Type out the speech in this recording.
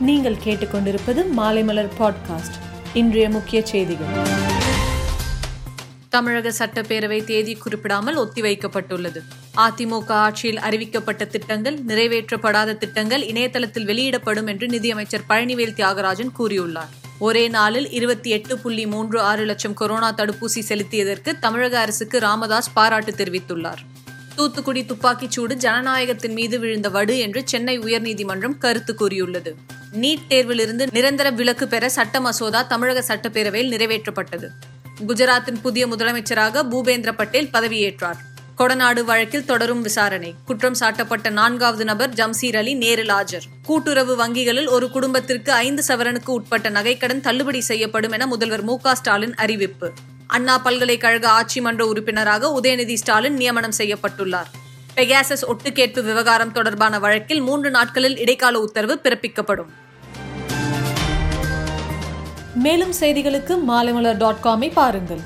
நீங்கள் கேட்டுக்கொண்டிருப்பது மாலைமலர் பாட்காஸ்ட் இன்றைய முக்கிய செய்திகள். தமிழக சட்டப்பேரவை தேதி குறிப்பிடாமல் ஒத்திவைக்கப்பட்டுள்ளது. அதிமுக ஆட்சியில் அறிவிக்கப்பட்ட திட்டங்கள் நிறைவேற்றப்படாத திட்டங்கள் இணையதளத்தில் வெளியிடப்படும் என்று நிதியமைச்சர் பழனிவேல் தியாகராஜன் கூறியுள்ளார். ஒரே நாளில் இருபத்தி எட்டு புள்ளி மூன்று ஆறு லட்சம் கொரோனா தடுப்பூசி செலுத்தியதற்கு தமிழக அரசுக்கு ராமதாஸ் பாராட்டு தெரிவித்துள்ளார். தூத்துக்குடி துப்பாக்கிச் சூடு ஜனநாயகத்தின் மீது விழுந்த வடு என்று சென்னை உயர்நீதிமன்றம் கருத்து கூறியுள்ளது. நீட் தேர்விலிருந்து நிரந்தர விலக்கு பெற சட்ட மசோதா தமிழக சட்டப்பேரவையில் நிறைவேற்றப்பட்டது. குஜராத்தின் புதிய முதலமைச்சராக பூபேந்திர பட்டேல் பதவியேற்றார். கொடநாடு வழக்கில் தொடரும் விசாரணை. குற்றம் சாட்டப்பட்ட நான்காவது நபர் ஜம்சீர் அலி நேரில் ஆஜர். கூட்டுறவு வங்கிகளில் ஒரு குடும்பத்திற்கு ஐந்து சவரனுக்கு உட்பட்ட நகைக்கடன் தள்ளுபடி செய்யப்படும் என முதல்வர் மு ஸ்டாலின் அறிவிப்பு. அண்ணா பல்கலைக்கழக ஆட்சி மன்ற உறுப்பினராக உதயநிதி ஸ்டாலின் நியமனம் செய்யப்பட்டுள்ளார். பெகாசஸ் ஒட்டுக்கேட்பு விவகாரம் தொடர்பான வழக்கில் மூன்று நாட்களில் இடைக்கால உத்தரவு பிறப்பிக்கப்படும். மேலும் செய்திகளுக்கு மாலைமலர் டாட் காமை பாருங்கள்.